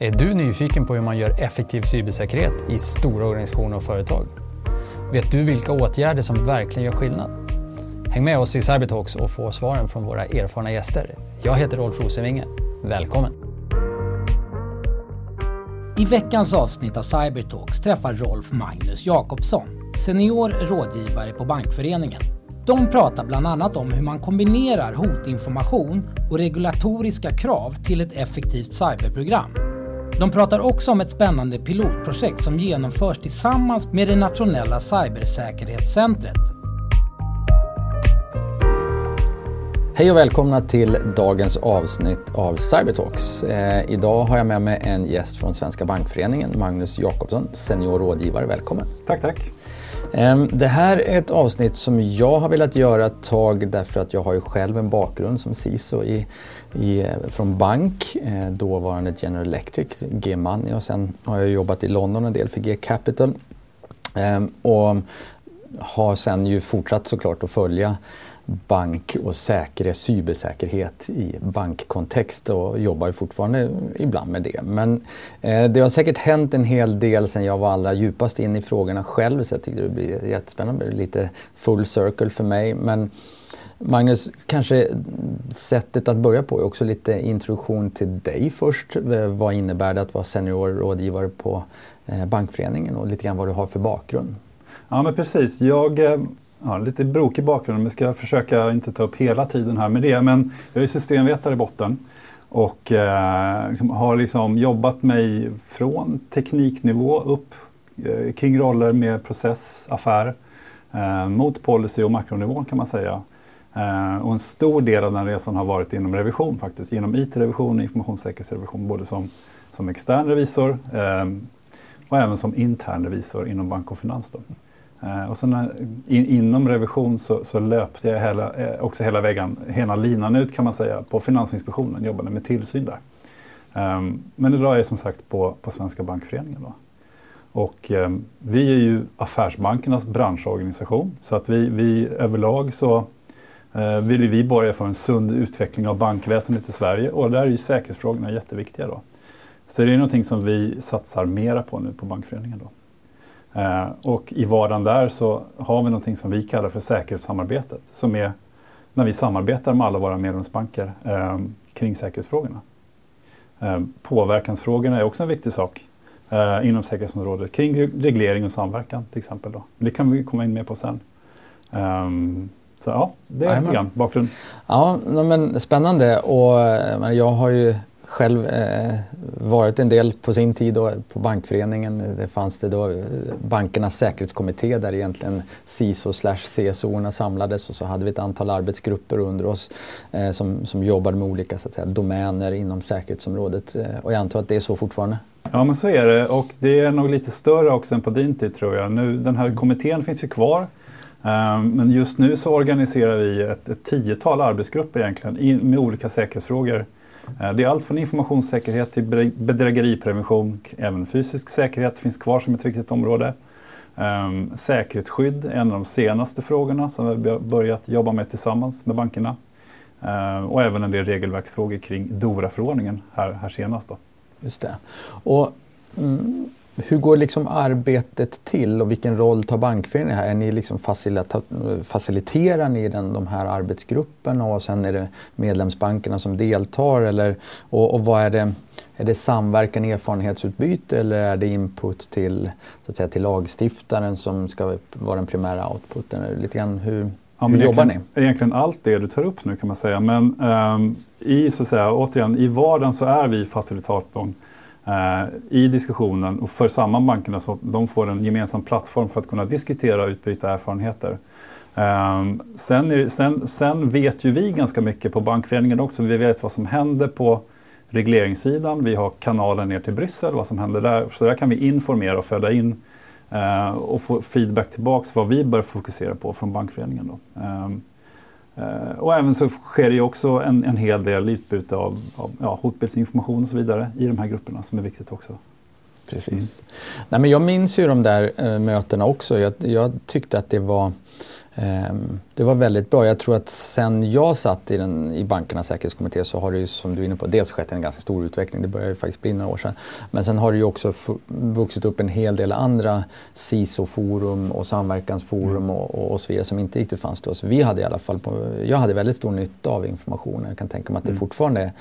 Är du nyfiken på hur man gör effektiv cybersäkerhet i stora organisationer och företag? Vet du vilka åtgärder som verkligen gör skillnad? Häng med oss i Cybertalks och få svaren från våra erfarna gäster. Jag heter Rolf Rosenvinge. Välkommen! I veckans avsnitt av Cybertalks träffar Rolf Magnus Jakobsson, senior rådgivare på Bankföreningen. De pratar bland annat om hur man kombinerar hotinformation och regulatoriska krav till ett effektivt cyberprogram. De pratar också om ett spännande pilotprojekt som genomförs tillsammans med det nationella cybersäkerhetscentret. Hej och välkomna till dagens avsnitt av Cybertalks. Eh, idag har jag med mig en gäst från Svenska Bankföreningen, Magnus Jakobsson, senior rådgivare. Välkommen! Tack, tack! Eh, det här är ett avsnitt som jag har velat göra ett tag därför att jag har ju själv en bakgrund som CISO i i, eh, från bank, eh, dåvarande General Electric, G-Money och sen har jag jobbat i London en del för G-Capital. Eh, och har sen ju fortsatt såklart att följa bank och säkerhet, cybersäkerhet i bankkontext och jobbar ju fortfarande ibland med det. Men eh, det har säkert hänt en hel del sen jag var allra djupast in i frågorna själv så jag tyckte det blir jättespännande, det blir lite full circle för mig. Men Magnus, kanske sättet att börja på är också lite introduktion till dig först. Eh, vad innebär det att vara senior rådgivare på eh, Bankföreningen och lite grann vad du har för bakgrund? Ja men precis, jag har ja, lite brokig bakgrund men ska försöka inte ta upp hela tiden här med det. Men jag är systemvetare i botten och eh, liksom, har liksom jobbat mig från tekniknivå upp eh, kring roller med process, affär eh, mot policy och makronivån kan man säga. Eh, och en stor del av den resan har varit inom revision faktiskt, inom IT-revision och informationssäkerhetsrevision, både som, som extern revisor ehm, och även som intern revisor inom bank och finans. Då. Eh, och sen eh, in, inom revision så, så löpte jag hela, eh, också hela vägen, hela linan ut kan man säga, på Finansinspektionen, jobbade med tillsyn där. Ehm, men idag är jag som sagt på, på Svenska Bankföreningen. Då. Och ehm, vi är ju affärsbankernas branschorganisation så att vi, vi överlag så Eh, vill vi borga för en sund utveckling av bankväsendet i Sverige och där är ju säkerhetsfrågorna jätteviktiga. Då. Så det är någonting som vi satsar mera på nu på Bankföreningen. Då. Eh, och i vardagen där så har vi någonting som vi kallar för säkerhetssamarbetet som är när vi samarbetar med alla våra medlemsbanker eh, kring säkerhetsfrågorna. Eh, påverkansfrågorna är också en viktig sak eh, inom säkerhetsområdet kring reglering och samverkan till exempel. Då. Det kan vi komma in mer på sen. Um, så ja, det är lite grann bakgrund. Ja, men spännande och men jag har ju själv eh, varit en del på sin tid då, på Bankföreningen. Det fanns det då bankernas säkerhetskommitté där egentligen CISO slash CSO samlades och så hade vi ett antal arbetsgrupper under oss eh, som, som jobbade med olika så att säga, domäner inom säkerhetsområdet. Eh, och jag antar att det är så fortfarande? Ja men så är det och det är nog lite större också än på din tid tror jag. Nu, den här kommittén finns ju kvar Ehm, men just nu så organiserar vi ett, ett tiotal arbetsgrupper egentligen med olika säkerhetsfrågor. Ehm, det är allt från informationssäkerhet till bedrägeriprevention, även fysisk säkerhet finns kvar som ett viktigt område. Ehm, säkerhetsskydd är en av de senaste frågorna som vi har börjat jobba med tillsammans med bankerna. Och även en del regelverksfrågor kring DORA-förordningen här, här senast. Då. Just det. Och, mm, hur går liksom arbetet till och vilken roll tar Bankföreningen här? Är ni liksom facilita faciliterar ni den, de här arbetsgrupperna och sen är det medlemsbankerna som deltar? Eller, och, och vad är det? Är det samverkan, erfarenhetsutbyte eller är det input till, så att säga, till lagstiftaren som ska vara den primära outputen? Lite grann hur, ja, hur jobbar ni? Egentligen allt det du tar upp nu kan man säga. Men um, i, så att säga, återigen, i vardagen så är vi facilitatorn Eh, i diskussionen och för samman bankerna så att de får en gemensam plattform för att kunna diskutera och utbyta erfarenheter. Ehm, sen, är, sen, sen, vet ju vi ganska mycket på Bankföreningen också. Vi vet vad som händer på regleringssidan. Vi har kanalen ner till Bryssel, vad som händer där. Så där kan vi informera och föda in eh, och få feedback tillbaks vad vi bör fokusera på från Bankföreningen. Då. Um, Eh, Eh, och även så sker det ju också en, en hel del utbyte av, av ja, hotbildsinformation och så vidare i de här grupperna som är viktigt också. Precis. Mm. Nej, men jag minns ju de där äh, mötena också. Jag, jag, tyckte att det var det var väldigt bra. Jag tror att sen jag satt i, den, i bankernas säkerhetskommitté så har det ju som du är inne på dels skett en ganska stor utveckling. Det började ju faktiskt bli några år sedan. Men sen har det ju också vuxit upp en hel del andra CISO-forum och samverkansforum mm. och, och, och, så vidare som inte riktigt fanns då. Så vi hade i alla fall, på, jag hade väldigt stor nytta av informationen. Jag kan tänka mig att det mm. fortfarande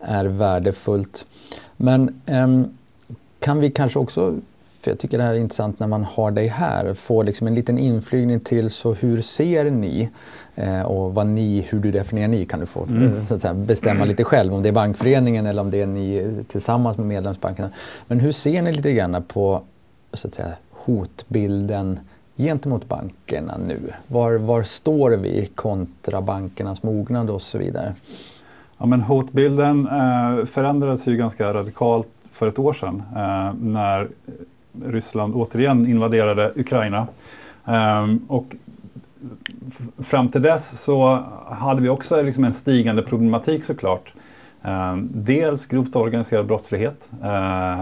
är värdefullt. Men um, kan vi kanske också för jag tycker det här är intressant när man har dig här, få liksom en liten inflygning till så hur ser ni eh, och vad ni, hur du definierar ni kan du få mm. Eh, så att säga, bestämma lite själv om det är bankföreningen eller om det är ni tillsammans med medlemsbankerna. Men hur ser ni lite grann på så att säga, hotbilden gentemot bankerna nu? Var, var står vi kontra bankernas mognad och så vidare? Ja, men hotbilden eh, förändrades ju ganska radikalt för ett år sedan eh, när Ryssland återigen invaderade Ukraina. Ehm, och fram till dess så hade vi också liksom en stigande problematik såklart. Ehm, dels grovt organiserad brottslighet eh,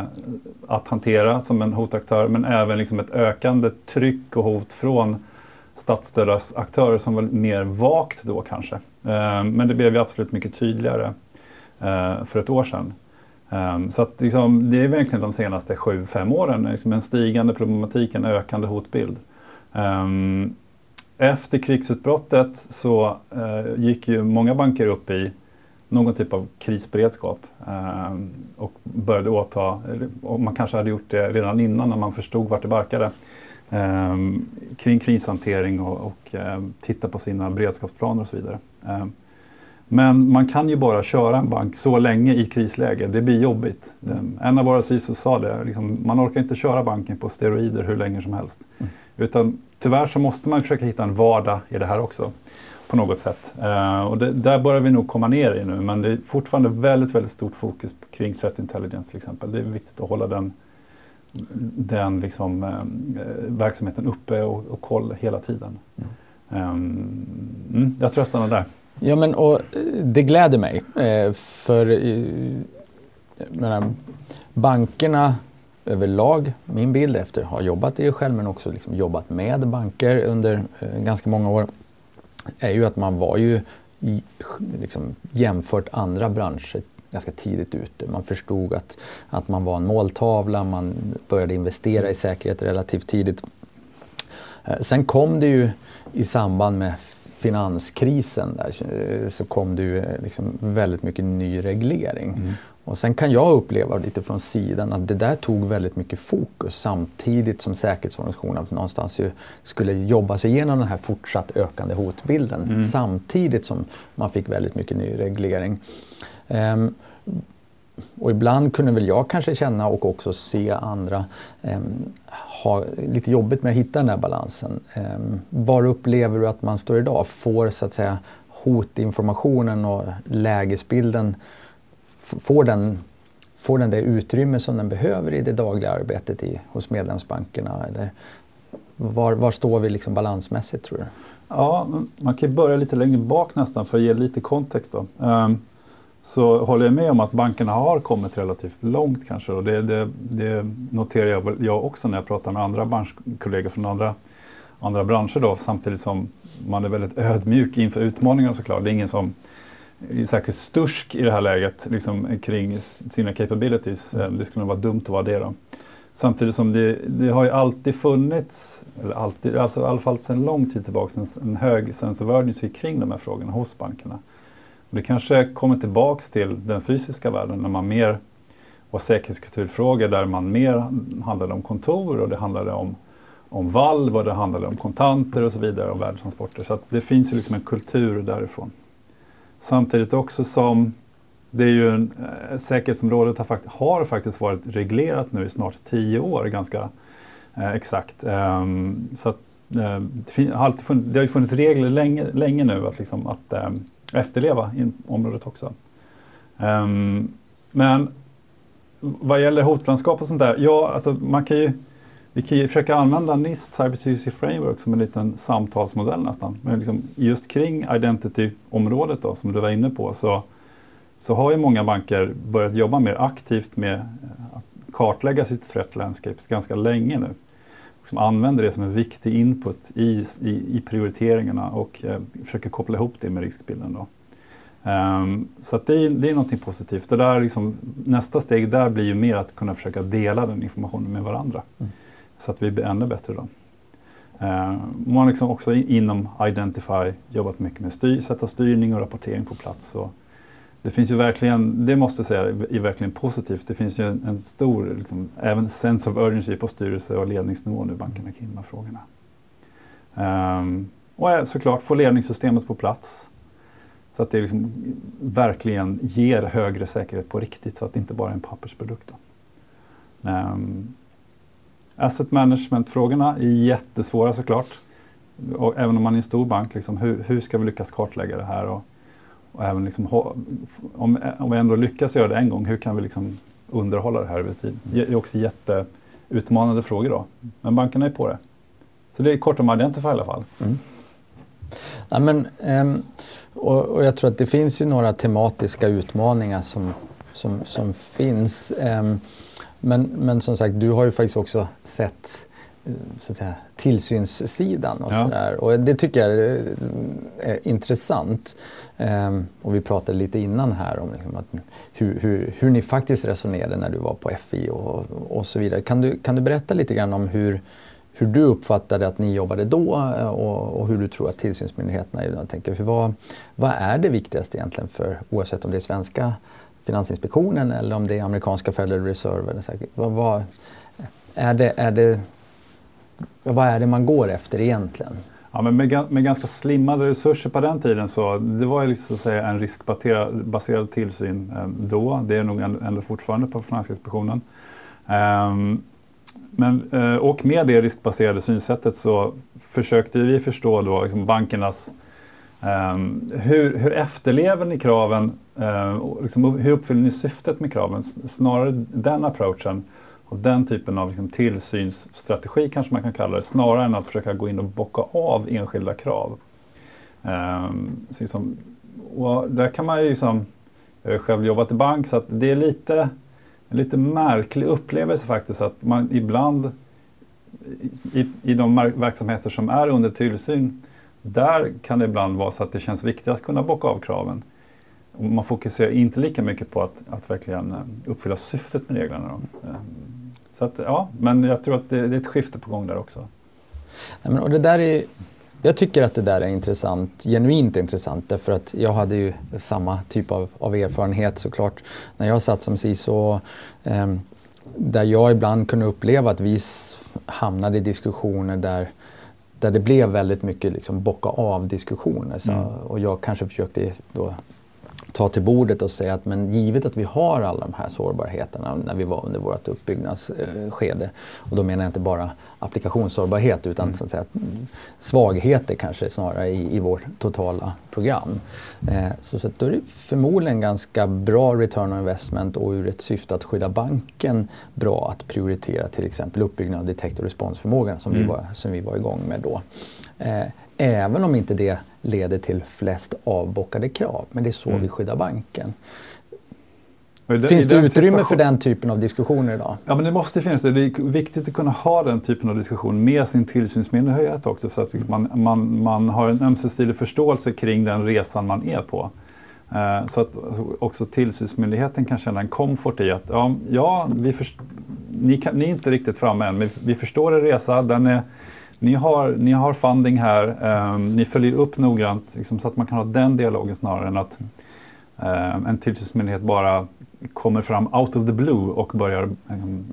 att hantera som en hotaktör men även liksom ett ökande tryck och hot från statsstödda aktörer som var mer vagt då kanske. Ehm, men det blev ju absolut mycket tydligare eh, för ett år sedan. Um, så att liksom, det är verkligen de senaste sju, fem åren liksom en stigande problematik, en ökande hotbild. Um, efter krigsutbrottet så uh, gick ju många banker upp i någon typ av krisberedskap um, och började åta, och man kanske hade gjort det redan innan när man förstod vart det barkade, kring krishantering och, och uh, titta på sina beredskapsplaner och så vidare. Men man kan ju bara köra en bank så länge i krisläge. Det blir jobbigt. Mm. En av våra CISOs sa det, liksom, man orkar inte köra banken på steroider hur länge som helst. Mm. Utan tyvärr så måste man försöka hitta en vardag i det här också. På något sätt. Uh, och det, där börjar vi nog komma ner i nu. Men det är fortfarande väldigt, väldigt stort fokus kring threat intelligence till exempel. Det är viktigt att hålla den, den liksom, uh, verksamheten uppe och, och koll hela tiden. Mm. Um, jag tror jag stannar där. Ja, men och eh, det gläder mig. Eh, för eh, menar, bankerna överlag, min bild efter att ha jobbat i det själv men också liksom jobbat med banker under ganska många år, är ju att man var ju liksom, jämfört andra branscher ganska tidigt ute. Man förstod att, att man var en måltavla, man började investera i säkerhet relativt tidigt. Sen kom det ju i samband med finanskrisen där, eh, så kom det ju eh, liksom väldigt mycket ny reglering. Mm. Och sen kan jag uppleva lite från sidan att det där tog väldigt mycket fokus samtidigt som säkerhetsorganisationen någonstans skulle jobba sig igenom den här fortsatt ökande hotbilden mm. samtidigt som man fick väldigt mycket ny reglering. Um, och ibland kunde väl jag kanske känna och också se andra eh, ha lite jobbigt med att hitta den där balansen. Eh, var upplever du att man står idag? Får så att säga hotinformationen och lägesbilden, får den, får den det utrymme som den behöver i det dagliga arbetet i, hos medlemsbankerna? Eller var, var står vi liksom balansmässigt tror du? Ja, man kan börja lite längre bak nästan för att ge lite kontext. Då. Um, så håller jag med om att bankerna har kommit relativt långt kanske och det, det, det noterar jag, också när jag pratar med andra branschkollegor från andra, andra branscher då, samtidigt som man är väldigt ödmjuk inför utmaningarna såklart. Det är ingen som är särskilt stursk i det här läget liksom, kring sina capabilities. Mm. Det skulle vara dumt att vara det då. Samtidigt som det, det har ju alltid funnits, eller alltid, alltså i alla fall sedan lång tid tillbaka, en, en hög sense of urgency kring de här frågorna hos bankerna. Det kanske kommer tillbaks till den fysiska världen när man mer var säkerhetskulturfrågor där man mer handlade om kontor och det handlade om, om valv och det handlade om kontanter och så vidare och värdetransporter. Så det finns ju liksom en kultur därifrån. Samtidigt också som det är ju en, eh, säkerhetsområdet har, fakt har, faktiskt varit reglerat nu i snart tio år ganska eh, exakt. Um, så att, eh, det, har alltid funnits, det har ju funnits regler länge, länge nu att, liksom, att ehm, efterleva i området också. Um, men vad gäller hotlandskap och sånt där, ja, alltså man kan ju vi kan ju försöka använda NIST Cybersecurity Framework som en liten samtalsmodell nästan. Men liksom just kring identity-området då, som du var inne på så, så har ju många banker börjat jobba mer aktivt med att kartlägga sitt threat landscape ganska länge nu liksom använder det som en viktig input i, i, i prioriteringarna och eh, försöker koppla ihop det med riskbilden. Då. Um, så det, är, det är någonting positivt. Det där liksom, nästa steg där blir ju mer att kunna försöka dela den informationen med varandra. Mm. Så att vi blir ännu bättre då. Uh, man har liksom också inom Identify jobbat mycket med styr, sätta styrning och rapportering på plats. Och det finns ju verkligen, det måste jag säga är verkligen positivt. Det finns ju en, en stor, liksom, även sense of urgency på styrelse och ledningsnivå nu bankerna kring de här frågorna. Um, och såklart få ledningssystemet på plats. Så att det liksom verkligen ger högre säkerhet på riktigt så att det inte bara är en pappersprodukt. Um, asset management-frågorna är jättesvåra såklart. Och även om man är en stor bank, liksom, hur, hur ska vi lyckas kartlägga det här? Och, och även liksom, om, om vi ändå lyckas göra det en gång, hur kan vi liksom underhålla det här över tid? Det är också jätteutmanande frågor då. Men bankerna är på det. Så det är kort om Identify i alla fall. Mm. Ja, men, um och, och, jag tror att det finns ju några tematiska utmaningar som, som, som finns. Um, men, men som sagt, du har ju faktiskt också sett så att säga, tillsynssidan och, ja. sådär. och det tycker jag är, är intressant. Um, och vi pratade lite innan här om liksom att, hur, hur, hur, ni faktiskt resonerade när du var på FI och, och så vidare. Kan du, kan du berätta lite grann om hur, hur du uppfattade att ni jobbade då eh, och, och hur du tror att tillsynsmyndigheterna idag tänker. För vad, vad är det viktigaste egentligen för, oavsett om det är svenska Finansinspektionen eller om det är amerikanska Federal Reserve? Eller så, vad, vad, är det, är det, vad är det man går efter egentligen? Ja, men med, med ganska slimmade resurser på den tiden så det var ju liksom, så säga, en riskbaserad tillsyn eh, då. Det är nog ändå fortfarande på Finansinspektionen. Um, men, eh, och med det riskbaserade synsättet så försökte vi förstå då liksom bankernas um, hur, hur efterlever ni kraven? Uh, liksom, hur uppfyller ni syftet med kraven? Snarare den approachen och den typen av liksom, tillsynsstrategi kanske man kan kalla det, snarare än att försöka gå in och bocka av enskilda krav. Um, liksom, och där kan man ju, liksom, jag har själv jobbat i bank, så att det är lite en lite märklig upplevelse faktiskt att man ibland i, i de verksamheter som är under tillsyn, där kan det ibland vara så att det känns viktigt att kunna bocka av kraven. Och man fokuserar inte lika mycket på att, att verkligen eh, uppfylla syftet med reglerna. Då. Ehm, så att, ja, men jag tror att det, det är ett skifte på gång där också. Nej, men, och det där är jag tycker att det där är intressant, genuint intressant därför att jag hade ju samma typ av, av erfarenhet såklart när jag satt som CISO. Eh, där jag ibland kunde uppleva att vi hamnade i diskussioner där, där det blev väldigt mycket liksom bocka av diskussioner. Så, mm. Och jag kanske försökte då ta till bordet och säga att men givet att vi har alla de här sårbarheterna när vi var under vårt uppbyggnadsskede och då menar jag inte bara applikationssårbarhet utan mm. så att säga, svagheter kanske snarare i, i vårt totala program. Eh, så, så då är det förmodligen ganska bra return on investment och ur ett syfte att skydda banken bra att prioritera till exempel uppbyggnad av detect och responsförmågan som, mm. vi var, som vi var igång med då. Eh, även om inte det leder till flest avbockade krav. Men det är så mm. vi skyddar banken. Det, finns det utrymme för den typen av diskussioner idag? Ja, men det måste finnas det. Det är viktigt att kunna ha den typen av diskussion med sin tillsynsmyndighet också så att man, man, man har en ömsesidig förståelse kring den resan man är på. Eh, så att också tillsynsmyndigheten kan känna en komfort i att ja, ja vi för, ni, kan, ni är inte riktigt framme än, men vi förstår er resa. Den är, ni har, ni har funding här, um, ni följer upp noggrant liksom, så att man kan ha den dialogen snarare än att um, en tillsynsmyndighet bara kommer fram out of the blue och börjar um,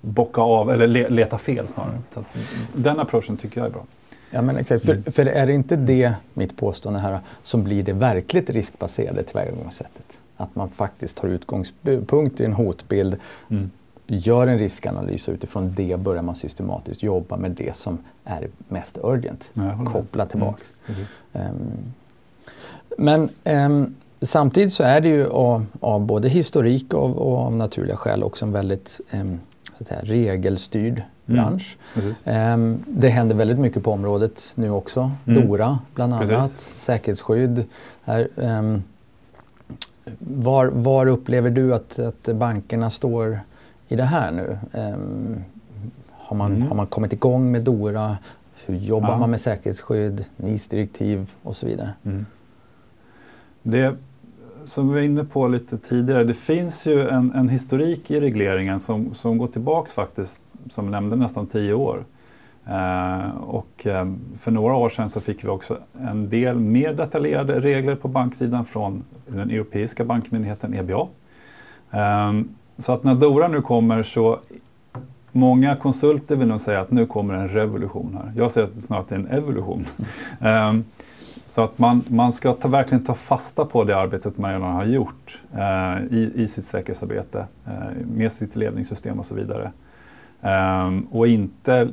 bocka av eller le, leta fel snarare. Så att, den approachen tycker jag är bra. Ja, men exakt. För, för är det inte det, mitt påstående här, som blir det verkligt riskbaserade tillvägagångssättet? Att man faktiskt tar utgångspunkt i en hotbild mm gör en riskanalys och utifrån det börjar man systematiskt jobba med det som är mest urgent. Koppla tillbaks. Mm, um, men um, samtidigt så är det ju av, av både historik och, och, av naturliga skäl också en väldigt um, säga, regelstyrd mm. bransch. Mm. det händer väldigt mycket på området nu också. Mm. DORA bland annat, Precis. säkerhetsskydd. Här, var, var upplever du att, att bankerna står i det här nu? Um, Har man, mm. har man kommit igång med DORA? Hur jobbar ja. man med säkerhetsskydd, NIS-direktiv och så vidare? Mm. Det som vi var inne på lite tidigare, det finns ju en, en historik i regleringen som, som går tillbaks faktiskt, som nämnde, nästan tio år. Eh, och eh, för några år sedan så fick vi också en del mer detaljerade regler på banksidan från den europeiska bankmyndigheten EBA. Eh, så att när DORA nu kommer så Många konsulter vill nog säga att nu kommer en revolution här. Jag säger att det snarare är en evolution. Mm. Så att man, man ska ta, verkligen ta fasta på det arbetet man redan har gjort eh, i, i sitt säkerhetsarbete eh, med sitt ledningssystem och så vidare. Eh, och inte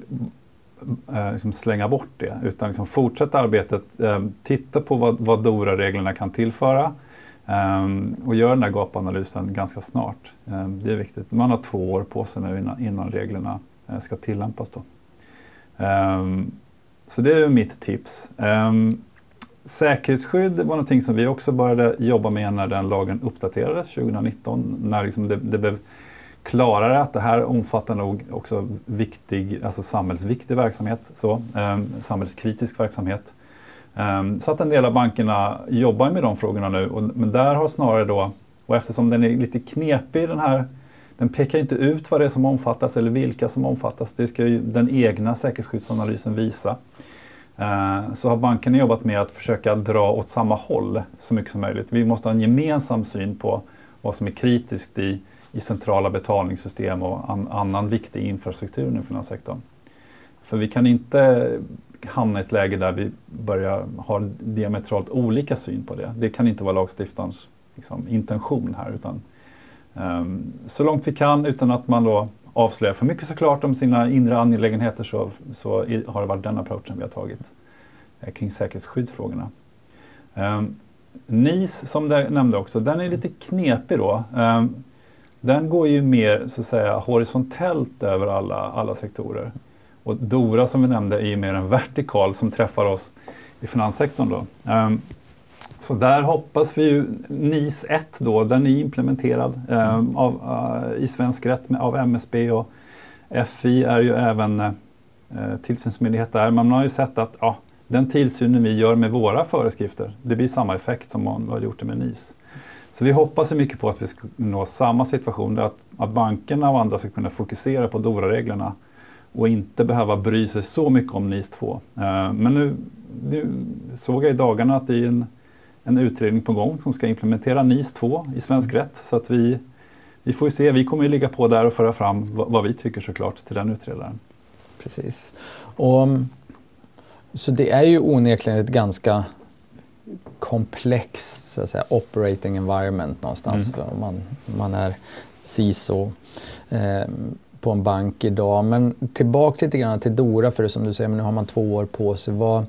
eh, liksom slänga bort det utan liksom fortsätta arbetet, ehm, titta på vad, vad DORA-reglerna kan tillföra Um, och gör den där gapanalysen ganska snart. Um, det är viktigt. Man har två år på sig nu innan, innan reglerna uh, ska tillämpas. Då. Ehm, så det är mitt tips. Säkerhetsskydd var någonting som vi också började jobba med när den lagen uppdaterades 2019. När liksom det, det blev klarare att det här omfattar nog också viktig, alltså samhällsviktig verksamhet, så, samhällskritisk verksamhet. Ehm, så att en del av bankerna jobbar med de frågorna nu. Och, men där har snarare då, och eftersom den är lite knepig den här, den pekar inte ut vad det är som omfattas eller vilka som omfattas. Det ska ju den egna säkerhetsskyddsanalysen visa. Ehm, så har bankerna jobbat med att försöka dra åt samma håll så mycket som möjligt. Vi måste ha en gemensam syn på vad som är kritiskt i, i centrala betalningssystem och an, annan viktig infrastruktur inom finanssektorn. För vi kan inte hamna i ett läge där vi börjar ha diametralt olika syn på det. Det kan inte vara lagstiftarens liksom, intention här. Utan, um, så långt vi kan utan att man då avslöjar för mycket såklart om sina inre angelägenheter så, så har det varit den approachen vi har tagit eh, kring säkerhetsskyddsfrågorna. Um, NIS som jag nämnde också, den är lite knepig då. Um, den går ju mer så att säga horisontellt över alla, alla sektorer. Och DORA som vi nämnde är ju mer en vertikal som träffar oss i finanssektorn. Då. Um, så där hoppas vi ju, NIS 1 då, den är implementerad ehm, av, uh, i svensk rätt med, av MSB och FI är ju även eh, tillsynsmyndighet där. Man har ju sett att ja, den tillsynen vi gör med våra föreskrifter, det blir samma effekt som man har gjort det med NIS. Så vi hoppas ju mycket på att vi ska nå samma situation där att, att bankerna och andra ska kunna fokusera på DORA-reglerna och inte behöva bry sig så mycket om NIS 2. Eh, men nu, nu såg jag i dagarna att det är en en utredning på gång som ska implementera NIS 2 i svensk rätt. Så att vi, vi får se, vi kommer ju ligga på där och föra fram vad, vi tycker såklart till den utredaren. Precis. Och, så det är ju onekligen ett ganska komplext så att säga, operating environment någonstans. Mm. För man, man är CISO eh, på en bank idag. Men tillbaka lite grann till Dora, för det som du säger, men nu har man två år på sig. Vad,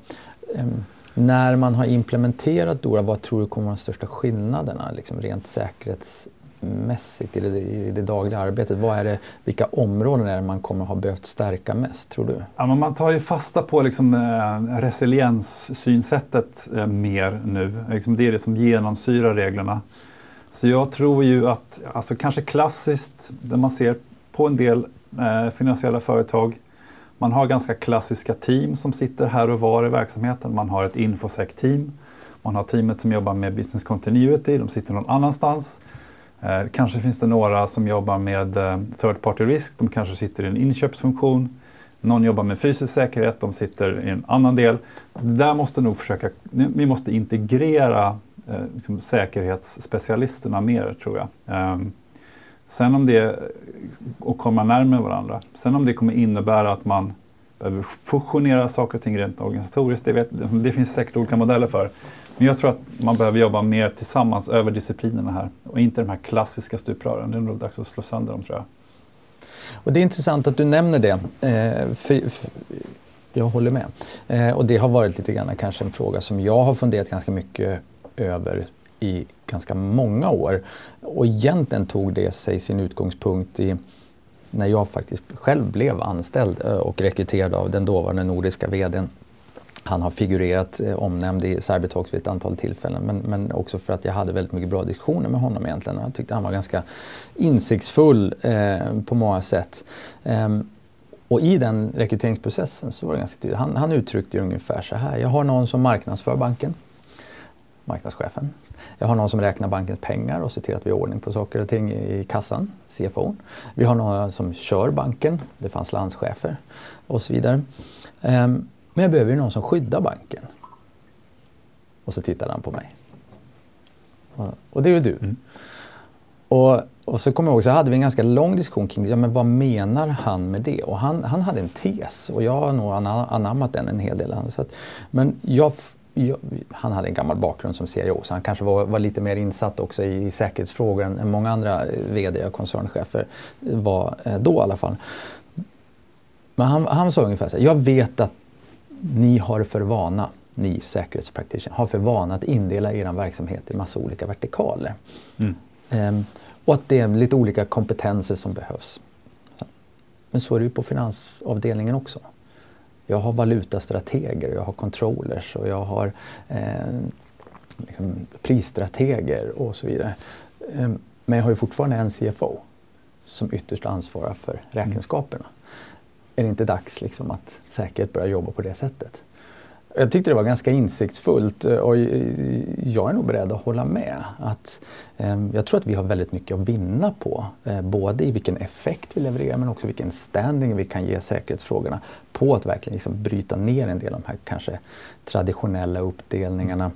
eh, när man har implementerat DORA, vad tror du kommer vara de största skillnaderna liksom rent säkerhetsmässigt i det, i det dagliga arbetet? Vad är det, vilka områden är det man kommer ha behövt stärka mest, tror du? Ja, men man tar ju fasta på liksom, eh, resilienssynsättet eh, mer nu. Liksom, det är det som genomsyrar reglerna. Så jag tror ju att, alltså kanske klassiskt, där man ser på en del eh, finansiella företag man har ganska klassiska team som sitter här och var i verksamheten. Man har ett infosec-team. Man har teamet som jobbar med business continuity, de sitter någon annanstans. Eh, kanske finns det några som jobbar med eh, third party risk, de kanske sitter i en inköpsfunktion. Någon jobbar med fysisk säkerhet, de sitter i en annan del. Där måste nog försöka, vi måste integrera eh, liksom säkerhetsspecialisterna mer tror jag. Ehm, Sen om det, och komma närmare varandra. Sen om det kommer innebära att man behöver fusionera saker och ting rent organisatoriskt, det, vet, det finns säkert olika modeller för. Men jag tror att man behöver jobba mer tillsammans över disciplinerna här och inte de här klassiska stuprören. Det är nog dags att slå sönder dem tror jag. Och det är intressant att du nämner det. Eh, för, för, jag håller med. Eh, och det har varit lite grann kanske en fråga som jag har funderat ganska mycket över i ganska många år. Och egentligen tog det sig sin utgångspunkt i när jag faktiskt själv blev anställd eh, och rekryterad av den dåvarande nordiska VDn. Han har figurerat eh, omnämnd i Cybertalks vid ett antal tillfällen men, men också för att jag hade väldigt mycket bra diskussioner med honom egentligen. Jag tyckte han var ganska insiktsfull eh, på många sätt. Eh, Och i den rekryteringsprocessen så var det ganska tydligt. Han, han uttryckte ungefär så här. Jag har någon som marknadsför banken, marknadschefen. Jag har någon som räknar bankens pengar och ser till att vi har ordning på saker och ting i kassan, CFO. Vi har någon som kör banken, det fanns landschefer och så vidare. Um, men jag behöver ju någon som skyddar banken. Och så tittade han på mig. Och det är ju du. Mm. Och, och så kommer jag ihåg, så hade vi en ganska lång diskussion kring ja, men vad menar han med det? Och han, han hade en tes och jag har nog anammat den en hel del. Så att, men jag, jag, han hade en gammal bakgrund som CIO så han kanske var, var lite mer insatt också i, säkerhetsfrågor än, än många andra VD och koncernchefer var eh, då i alla fall. Men han, han sa ungefär så här, jag vet att ni har för vana ni säkerhetspraktiker har för vana att indela er verksamhet i massa olika vertikaler. Mm. Ehm, och att det är lite olika kompetenser som behövs. Men så är det ju på finansavdelningen också. Jag har valutastrateger, jag har controllers och jag har eh, liksom prisstrateger och så vidare. Ehm, men jag har ju fortfarande en CFO som ytterst ansvarar för räkenskaperna. Mm. Är det inte dags liksom att säkerhet börjar jobba på det sättet? Jag tyckte det var ganska insiktsfullt eh, och jag är nog beredd att hålla med. Att, eh, jag tror att vi har väldigt mycket att vinna på. Eh, både i vilken effekt vi levererar men också vilken standing vi kan ge säkerhetsfrågorna. På att verkligen liksom bryta ner en del av de här kanske traditionella uppdelningarna.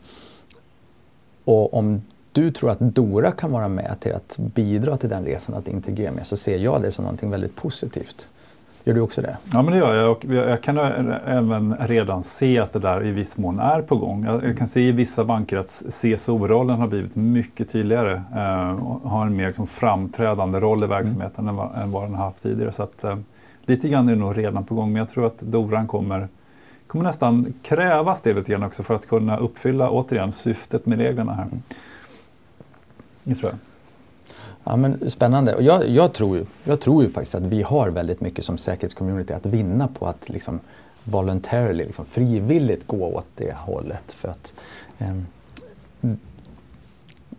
Och om du tror att Dora kan vara med till att bidra till den resan, att integrera med, så ser jag det som något väldigt positivt. Gör du också det? Ja, men det gör jag. Och jag kan även redan se att det där i viss mån är på gång. Jag kan se i vissa banker att CSO-rollen har blivit mycket tydligare eh, och har en mer liksom, framträdande roll i verksamheten mm. än, vad, den har haft tidigare. Så att, eh, lite grann är det nog redan på gång, men jag tror att Doran kommer kommer nästan krävas det lite grann också för att kunna uppfylla återigen syftet med reglerna här. Mm. Det tror jag. Ja, men spännande. Och jag, jag, tror, jag tror ju faktiskt att vi har väldigt mycket som säkerhetscommunity att vinna på att liksom voluntarily, liksom frivilligt gå åt det hållet. För att, eh,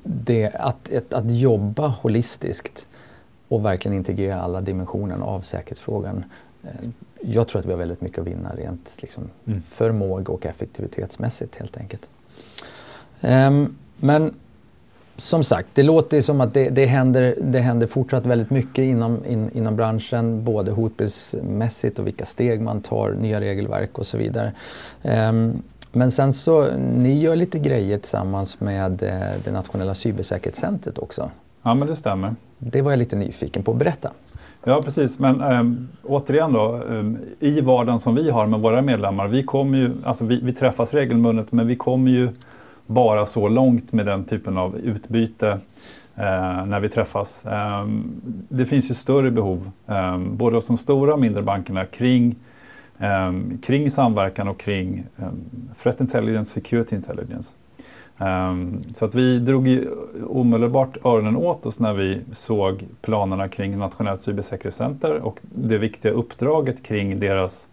det, att, ett, att jobba holistiskt och verkligen integrera alla dimensioner av säkerhetsfrågan. Eh, jag tror att vi har väldigt mycket att vinna rent liksom, mm. förmåga och effektivitetsmässigt helt enkelt. Eh, men som sagt, det låter som att det, det, händer, det händer fortsatt väldigt mycket inom, in, inom branschen, både hotbildsmässigt och vilka steg man tar, nya regelverk och så vidare. Um, men sen så, ni gör lite grejer tillsammans med eh, det nationella cybersäkerhetscentret också. Ja, men det stämmer. Det var jag lite nyfiken på. Berätta. Ja, precis. Men ähm, återigen då, ähm, i vardagen som vi har med våra medlemmar, vi, kommer ju, alltså vi, vi träffas regelbundet, men vi kommer ju bara så långt med den typen av utbyte eh, när vi träffas. Eh, det finns ju större behov, eh, både hos de stora och mindre bankerna, kring, ehm, kring samverkan och kring ehm, threat intelligence, security intelligence. Ehm, så att vi drog ju omedelbart öronen åt oss när vi såg planerna kring Nationellt cybersäkerhetscenter och det viktiga uppdraget kring deras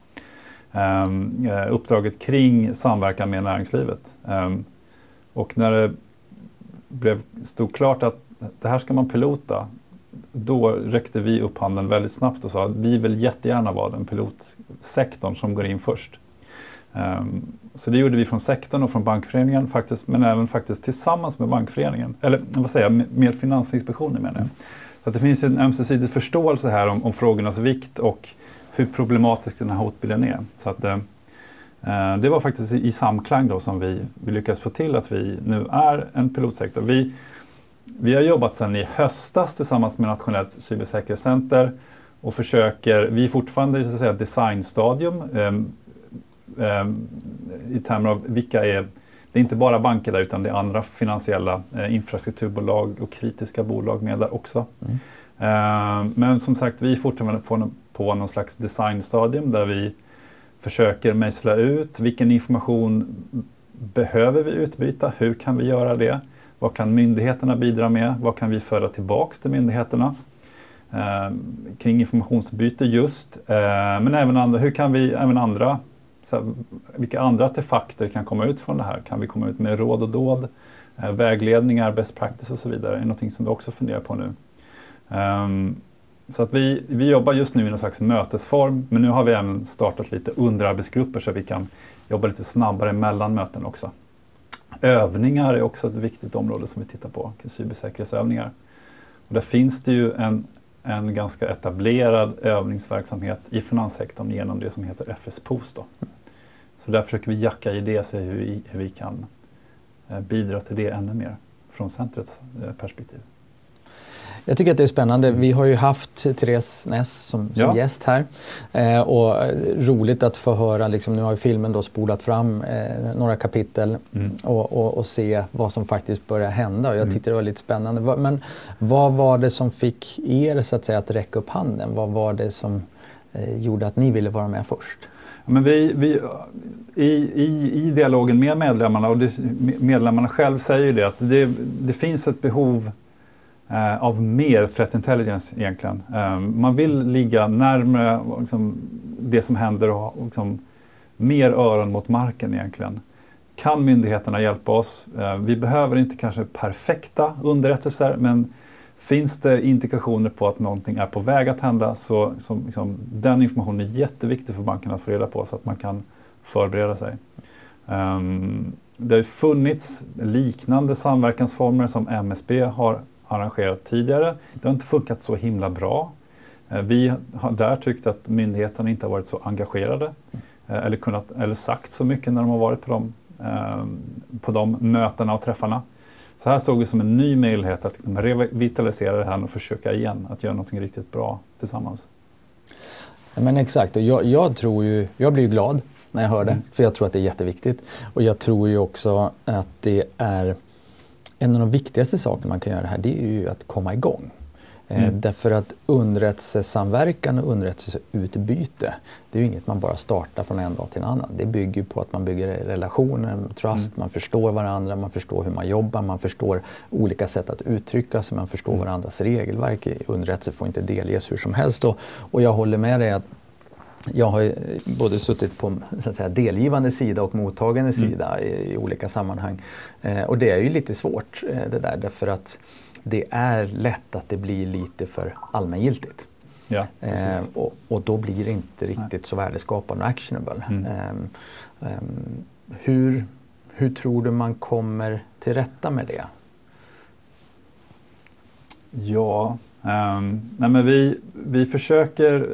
um, uppdraget kring samverkan med näringslivet. Och när det blev, stod klart att det här ska man pilota, då räckte vi upp handen väldigt snabbt och sa att vi vill jättegärna vara den pilotsektorn som går in först. Um, så det gjorde vi från sektorn och från bankföreningen faktiskt, men även faktiskt tillsammans med bankföreningen, eller vad säger jag, med Finansinspektionen menar jag. Så att det finns en ömsesidig förståelse här om, om frågornas vikt och hur problematisk den här hotbilden är. Så att, ehm, det var faktiskt i samklang då som vi, vi lyckades få till att vi nu är en pilotsektor. Vi, vi har jobbat sedan i höstas tillsammans med Nationellt cybersäkerhetscenter och försöker, vi är fortfarande i så att säga, designstadium um, um, i termer av vilka är, det är inte bara banker där utan det är andra finansiella uh, infrastrukturbolag och kritiska bolag med där också. Mm. Uh, men som sagt, vi är fortfarande på någon slags designstadium där vi försöker mejsla ut vilken information behöver vi utbyta? Hur kan vi göra det? Vad kan myndigheterna bidra med? Vad kan vi föra tillbaks till myndigheterna? Eh, kring informationsbyte just, eh, men även andra, hur kan vi, även andra, här, vilka andra artefakter kan komma ut från det här? Kan vi komma ut med råd och dåd, eh, vägledningar, best practice och så vidare? Det är någonting som vi också funderar på nu. Um, så att vi, vi jobbar just nu i någon slags mötesform men nu har vi även startat lite underarbetsgrupper så vi kan jobba lite snabbare mellan möten också. Övningar är också ett viktigt område som vi tittar på, cybersäkerhetsövningar. Och där finns det ju en, en ganska etablerad övningsverksamhet i finanssektorn genom det som heter FS-POS. Så där försöker vi jacka i det och se hur vi, hur vi kan eh, bidra till det ännu mer från centrets eh, perspektiv. Jag tycker att det är spännande. Vi har ju haft Therese Ness som, som ja. gäst här. Eh, och roligt att få höra, liksom, nu har ju filmen då spolat fram eh, några kapitel mm. och, och, och, se vad som faktiskt börjar hända. Och jag mm. tyckte det var lite spännande. Men vad var det som fick er så att, säga, att räcka upp handen? Vad var det som eh, gjorde att ni ville vara med först? Men vi, vi, i, i, I dialogen med medlemmarna, och det, medlemmarna själv säger det, att det, det finns ett behov eh, av mer threat intelligence egentligen. Eh, man vill ligga närmare liksom, det som händer och liksom, mer öron mot marken egentligen. Kan myndigheterna hjälpa oss? Eh, vi behöver inte kanske perfekta underrättelser men finns det indikationer på att någonting är på väg att hända så som, liksom, den informationen är jätteviktig för banken att få reda på så att man kan förbereda sig. Um, det har funnits liknande samverkansformer som MSB har arrangerat tidigare. Det har inte funkat så himla bra. Eh, vi har där tyckt att myndigheterna inte har varit så engagerade eh, eller, kunnat, eller sagt så mycket när de har varit på de, eh, på de mötena och träffarna. Så här såg vi som en ny möjlighet att liksom revitalisera det här och försöka igen att göra något riktigt bra tillsammans. men exakt, och jag, jag, tror ju, jag blir glad när jag hör det, mm. för jag tror att det är jätteviktigt. Och jag tror ju också att det är en av de viktigaste sakerna man kan göra här, det är ju att komma igång. Eh, mm. Därför att underrättelsesamverkan och underrättelseutbyte, det är ju inget man bara startar från en dag till en annan. Det bygger på att man bygger relationer, trust, mm. man förstår varandra, man förstår hur man jobbar, man förstår olika sätt att uttrycka sig, man förstår mm. varandras regelverk. Underrättelse får inte delges hur som helst. Och, och jag håller med dig att jag har både suttit på så att säga, delgivande sida och mottagande mm. sida i, i, olika sammanhang. Eh, och det är ju lite svårt eh, det där därför att det är lätt att det blir lite för allmängiltigt. Ja, eh, och, och, då blir det inte riktigt Nej. så värdeskapande och actionable. Mm. Ehm, ehm, hur, hur tror du man kommer till rätta med det? Ja, um, nej men vi, vi försöker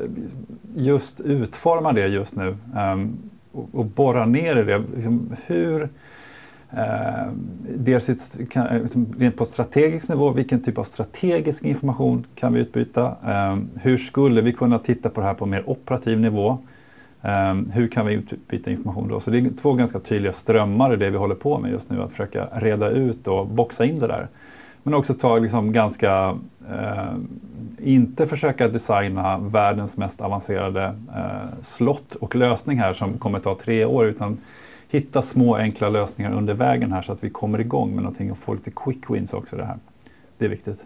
just utforma det just nu um, och, och borra ner i det. Liksom, hur, uh, dels kan, liksom, rent på strategisk nivå, vilken typ av strategisk information kan vi utbyta? Um, hur skulle vi kunna titta på det här på mer operativ nivå? Hur kan vi utbyta information då? Så det är två ganska tydliga strömmar i det vi håller på med just nu, att försöka reda ut och boxa in det där. Men också ta liksom ganska, eh, inte försöka designa världens mest avancerade eh, slott och lösning här som kommer ta tre år, utan hitta små enkla lösningar under vägen här så att vi kommer igång med någonting och får lite quick wins också. Det här. Det är viktigt.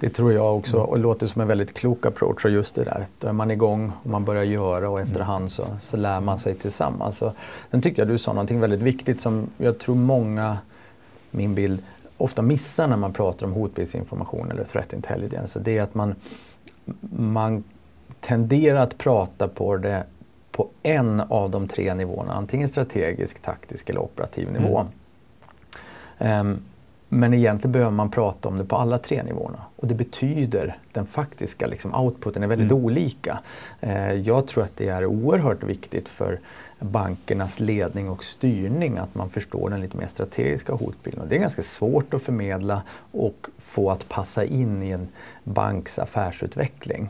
Det tror jag också och det låter som en väldigt klok approach och just det där. Då är man igång och man börjar göra och efterhand så, så lär man sig tillsammans. Så, sen tyckte jag du sa någonting väldigt viktigt som jag tror många, min bild, ofta missar när man pratar om hotbildsinformation eller threat intelligence. Det är att man, man tenderar att prata på det på en av de tre nivåerna, antingen strategisk, taktisk eller operativ nivå. Mm. Um, men egentligen behöver man prata om det på alla tre nivåerna. Och det betyder, den faktiska liksom, outputen är väldigt mm. olika. Eh, jag tror att det är oerhört viktigt för bankernas ledning och styrning att man förstår den lite mer strategiska hotbilden. Och det är ganska svårt att förmedla och få att passa in i en banks affärsutveckling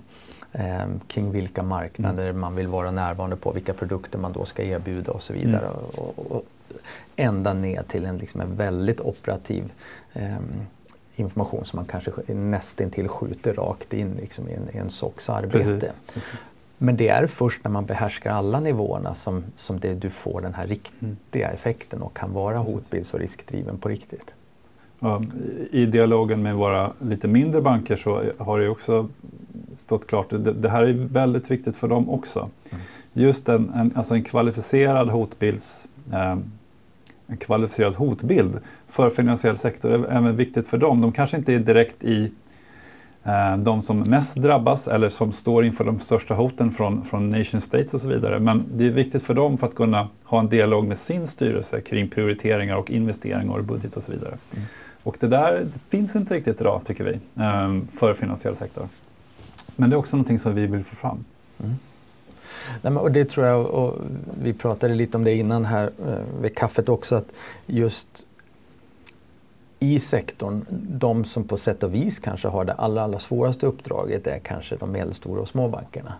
eh, kring vilka marknader mm. man vill vara närvarande på, vilka produkter man då ska erbjuda och så vidare. Mm. Och, och, ända ner till en, liksom en väldigt operativ eh, information som man kanske nästintill skjuter rakt in liksom, i en, i en SOCs arbete. Precis, precis. Men det är först när man behärskar alla nivåerna som, som det, du får den här riktiga mm. effekten och kan vara hotbilds och riskdriven på riktigt. Ja, I dialogen med våra lite mindre banker så har det också stått klart. Det, det här är väldigt viktigt för dem också. Mm. Just en, en, alltså en kvalificerad hotbilds eh, en kvalificerad hotbild för finansiell sektor är även viktigt för dem. De kanske inte är direkt i eh, de som mest drabbas eller som står inför de största hoten från, från nation states och så vidare. Men det är viktigt för dem för att kunna ha en dialog med sin styrelse kring prioriteringar och investeringar och budget och så vidare. Mm. Och det där finns inte riktigt idag tycker vi för finansiell sektor. Men det är också någonting som vi vill få fram. Mm. Nej, och det tror jag, och vi pratade lite om det innan här eh, vid kaffet också, att just i sektorn, de som på sätt och vis kanske har det allra, allra svåraste uppdraget är kanske de medelstora och små bankerna.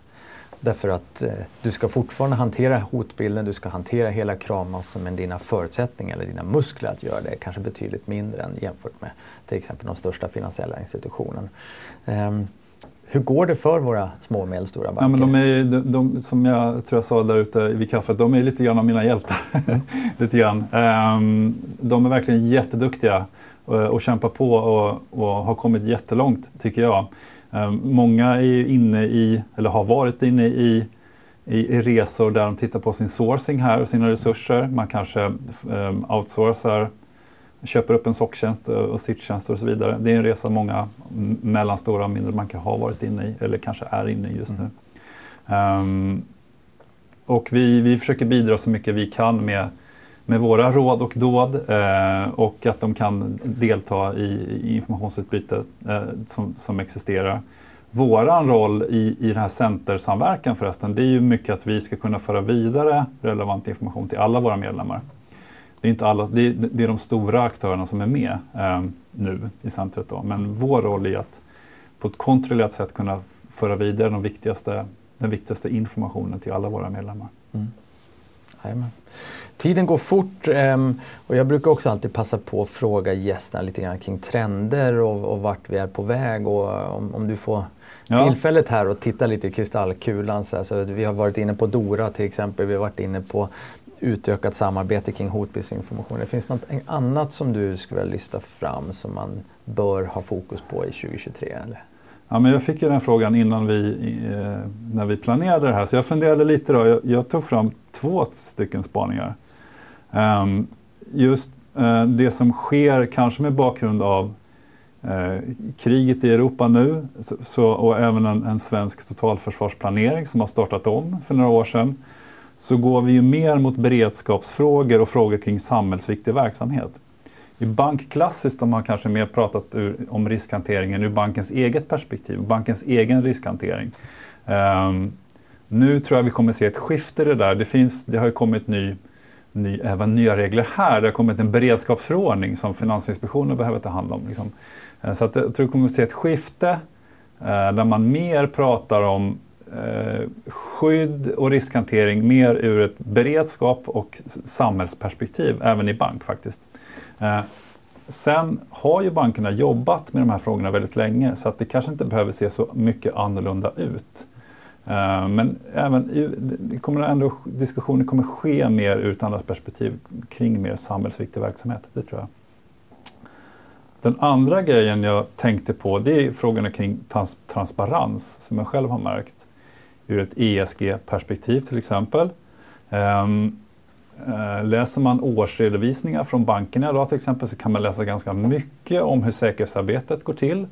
Därför att eh, du ska fortfarande hantera hotbilden, du ska hantera hela kravmassan men dina förutsättningar eller dina muskler att göra det är kanske betydligt mindre än jämfört med till exempel de största finansiella institutionerna. Um, ehm, hur går det för våra små och medelstora banker? Ja, men de är, de, de, som jag tror jag sa där ute vid kaffet, de är lite grann av mina hjältar. Mm. lite grann. Um, de är verkligen jätteduktiga och, och kämpar på och, och, har kommit jättelångt tycker jag. Um, många är inne i, eller har varit inne i, i, i, resor där de tittar på sin sourcing här och sina resurser. Man kanske um, outsourcar köper upp en socktjänst och sittjänster och så vidare. Det är en resa många mellanstora och mindre banker har varit inne i eller kanske är inne i just nu. Mm. Um, och vi, vi försöker bidra så mycket vi kan med, med våra råd och dåd eh, och att de kan delta i, i informationsutbytet eh, som, som existerar. Våran roll i, i den här centersamverkan förresten, det är ju mycket att vi ska kunna föra vidare relevant information till alla våra medlemmar. Det är, inte alla, det är, det är de stora aktörerna som är med eh, nu i centret. Då. Men vår roll är att på ett kontrollerat sätt kunna föra vidare de viktigaste, den viktigaste informationen till alla våra medlemmar. Mm. Tiden går fort um, och jag brukar också alltid passa på att fråga gästerna lite grann kring trender och, och vart vi är på väg och om, om du får ja. tillfället här att titta lite i kristallkulan. Så, så vi har varit inne på Dora till exempel, vi har varit inne på utökat samarbete kring hotbildsinformation. Det finns något annat som du skulle vilja lyfta fram som man bör ha fokus på i 2023? Eller? Ja, men jag fick ju den frågan innan vi, eh, när vi planerade det här, så jag funderade lite. Då. Jag, jag tog fram två stycken spaningar. Um, just uh, det som sker, kanske med bakgrund av uh, kriget i Europa nu så, så och även en, en svensk totalförsvarsplanering som har startat om för några år sedan så går vi ju mer mot beredskapsfrågor och frågor kring samhällsviktig verksamhet. I bankklassiskt har man kanske mer pratat ur, om riskhanteringen ur bankens eget perspektiv, bankens egen riskhantering. Um, nu tror jag vi kommer se ett skifte i det där. Det, finns, det har ju kommit ny, ny, även nya regler här. Det har kommit en beredskapsförordning som Finansinspektionen behöver ta hand om. Liksom. Ehm, så att jag tror vi kommer att se ett skifte uh, där man mer pratar om Eh, skydd och riskhantering mer ur ett beredskap och samhällsperspektiv, även i bank faktiskt. Eh, sen har ju bankerna jobbat med de här frågorna väldigt länge så att det kanske inte behöver se så mycket annorlunda ut. Eh, men även det kommer ändå, diskussioner kommer ske mer ur ett annat perspektiv kring mer samhällsviktig verksamhet. Det tror jag. Den andra grejen jag tänkte på det är frågorna kring trans transparens som jag själv har märkt ur ett ESG-perspektiv till exempel. Um, läser man årsredovisningar från bankerna idag till exempel så kan man läsa ganska mycket om hur säkerhetsarbetet går till.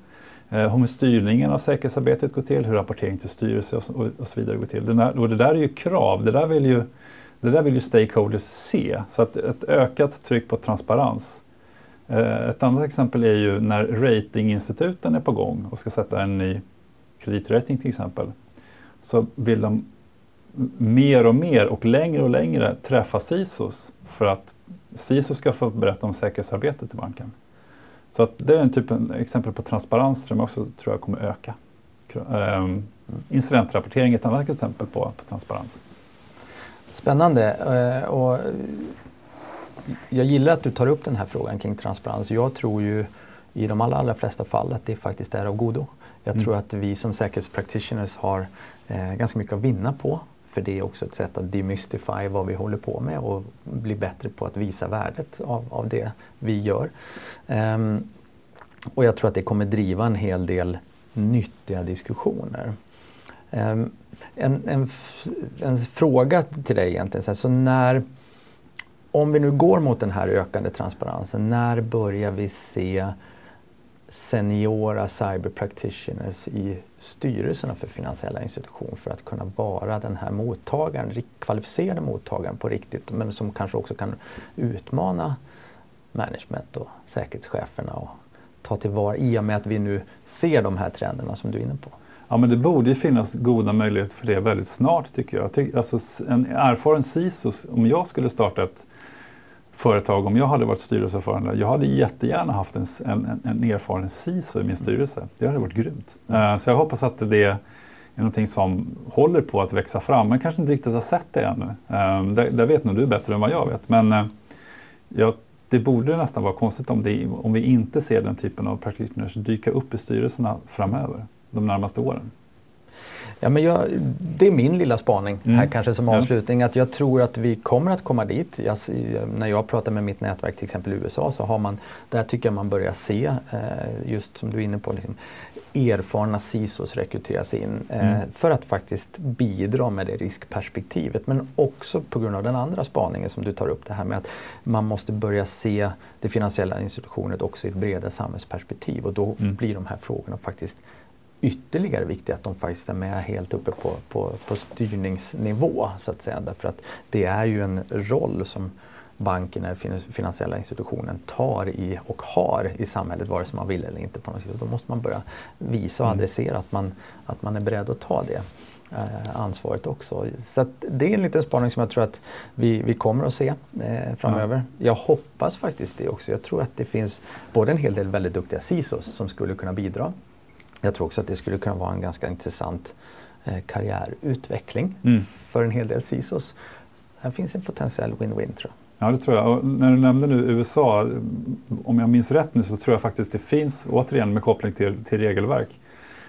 Eh, om hur styrningen av säkerhetsarbetet går till, hur rapportering till styrelse och, så vidare går till. Där, och det där är ju krav, det där vill ju, det där vill ju stakeholders se. Så att ett ökat tryck på transparens. Eh, ett annat exempel är ju när ratinginstituten är på gång och ska sätta en ny kreditrating till exempel så vill de mer och mer och längre och längre träffa SISOs för att SISO ska få berätta om säkerhetsarbetet i banken. Så att det är en typ av exempel på transparens som jag också tror jag kommer öka. Um, incidentrapportering är ett annat exempel på, på transparens. Spännande. Uh, och jag gillar att du tar upp den här frågan kring transparens. Jag tror ju i de allra, allra flesta fall att det faktiskt är av godo. Jag mm. tror att vi som säkerhetspractitioners har eh, ganska mycket att vinna på. För det är också ett sätt att demystify vad vi håller på med och bli bättre på att visa värdet av, av det vi gör. Um, och jag tror att det kommer driva en hel del nyttiga diskussioner. Um, en, en, en, fråga till dig egentligen, så när, om vi nu går mot den här ökande transparensen, när börjar vi se seniora cyber practitioners i styrelserna för finansiella institutioner för att kunna vara den här mottagaren, kvalificerade mottagaren på riktigt men som kanske också kan utmana management och säkerhetscheferna och ta tillvara i och med att vi nu ser de här trenderna som du är inne på. Ja, men det borde ju finnas goda möjligheter för det väldigt snart tycker jag. Alltså, en erfaren CISO, om jag skulle starta ett företag, om jag hade varit styrelseordförande, jag hade jättegärna haft en, en, en erfaren CISO i min styrelse. Det hade varit grymt. Uh, så jag hoppas att det är någonting som håller på att växa fram, men kanske inte riktigt har sett det ännu. Uh, det, det, vet nog du bättre än vad jag vet. Men uh, jag, det borde nästan vara konstigt om, det, om vi inte ser den typen av practitioners dyka upp i styrelserna framöver de närmaste åren? Ja, men jag, det är min lilla spaning mm. här kanske som avslutning. Att jag tror att vi kommer att komma dit. Jag, när jag pratar med mitt nätverk till exempel i USA så har man, där tycker jag man börjar se, eh, just som du är inne på, liksom, erfarna CISOs rekryteras in eh, mm. för att faktiskt bidra med det riskperspektivet. Men också på grund av den andra spaningen som du tar upp, det här med att man måste börja se det finansiella institutionen också i ett bredare samhällsperspektiv och då mm. blir de här frågorna faktiskt ytterligare viktigt att de faktiskt är med helt uppe på, på, på styrningsnivå så att säga. Därför att det är ju en roll som banken eller finansiella institutionen tar i och har i samhället vare sig man vill eller inte. på något sätt. Då måste man börja visa och mm. adressera att man, att man är beredd att ta det eh, ansvaret också. Så det är en liten spaning som jag tror att vi, vi kommer att se eh, framöver. Ja. Jag hoppas faktiskt det också. Jag tror att det finns både en hel del väldigt duktiga CISOs som skulle kunna bidra jag tror också att det skulle kunna vara en ganska intressant eh, karriärutveckling mm. för en hel del CISOs. Här finns en potentiell win-win tror jag. Ja, det tror jag. Och när du nämnde nu USA, om jag minns rätt nu så tror jag faktiskt det finns, återigen med koppling till, till regelverk,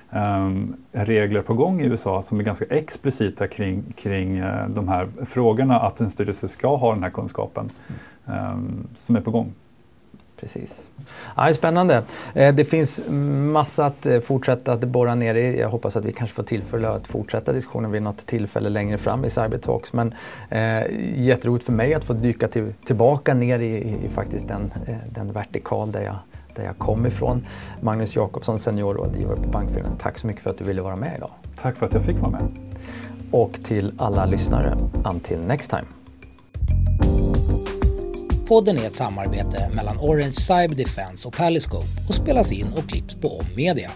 um, regler på gång i USA som är ganska explicita kring, kring uh, de här frågorna att en styrelse ska ha den här kunskapen um, som är på gång precis. Ja, spännande. Eh, det finns massa att eh, fortsätta att borra ner i. Jag hoppas att vi kanske får tillfälle att fortsätta diskussionen vid något tillfälle längre fram i Cybertalks. Men eh, jätteroligt för mig att få dyka till, tillbaka ner i, i, faktiskt den, eh, den vertikal där jag, där jag kom ifrån. Magnus Jakobsson, seniorrådgivare på Bankföreningen. Tack så mycket för att du ville vara med idag. Tack för att jag fick vara med. Och till alla lyssnare, until next time. Podden är ett samarbete mellan Orange Cyber Defense och Paliscope och spelas in och klipps på Om Media.